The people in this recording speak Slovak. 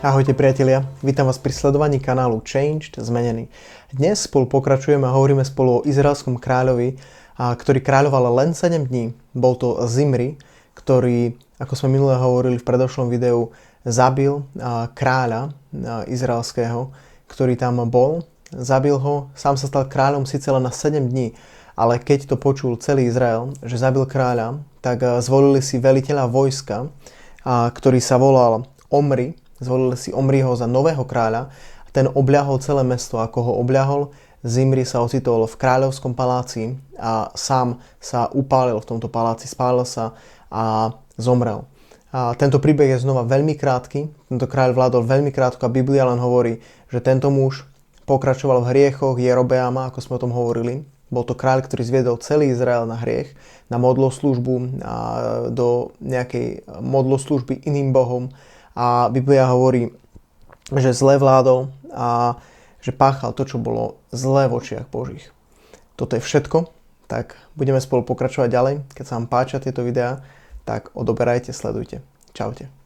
Ahojte priatelia, vítam vás pri sledovaní kanálu Changed, zmenený. Dnes spolu pokračujeme a hovoríme spolu o izraelskom kráľovi, ktorý kráľoval len 7 dní. Bol to Zimri, ktorý, ako sme minule hovorili v predošlom videu, zabil kráľa izraelského, ktorý tam bol. Zabil ho, sám sa stal kráľom síce len na 7 dní, ale keď to počul celý Izrael, že zabil kráľa, tak zvolili si veliteľa vojska, ktorý sa volal Omri, Zvolili si Omriho za nového kráľa a ten obľahol celé mesto. Ako ho obľahol, Zimri sa ocitol v kráľovskom paláci a sám sa upálil v tomto paláci, spálil sa a zomrel. A tento príbeh je znova veľmi krátky, tento kráľ vládol veľmi krátko a Biblia len hovorí, že tento muž pokračoval v hriechoch Jerobeama, ako sme o tom hovorili. Bol to kráľ, ktorý zviedol celý Izrael na hriech, na modloslužbu, a do nejakej modloslužby iným bohom a Biblia hovorí, že zle vládol a že páchal to, čo bolo zlé v očiach Božích. Toto je všetko, tak budeme spolu pokračovať ďalej. Keď sa vám páčia tieto videá, tak odoberajte, sledujte. Čaute.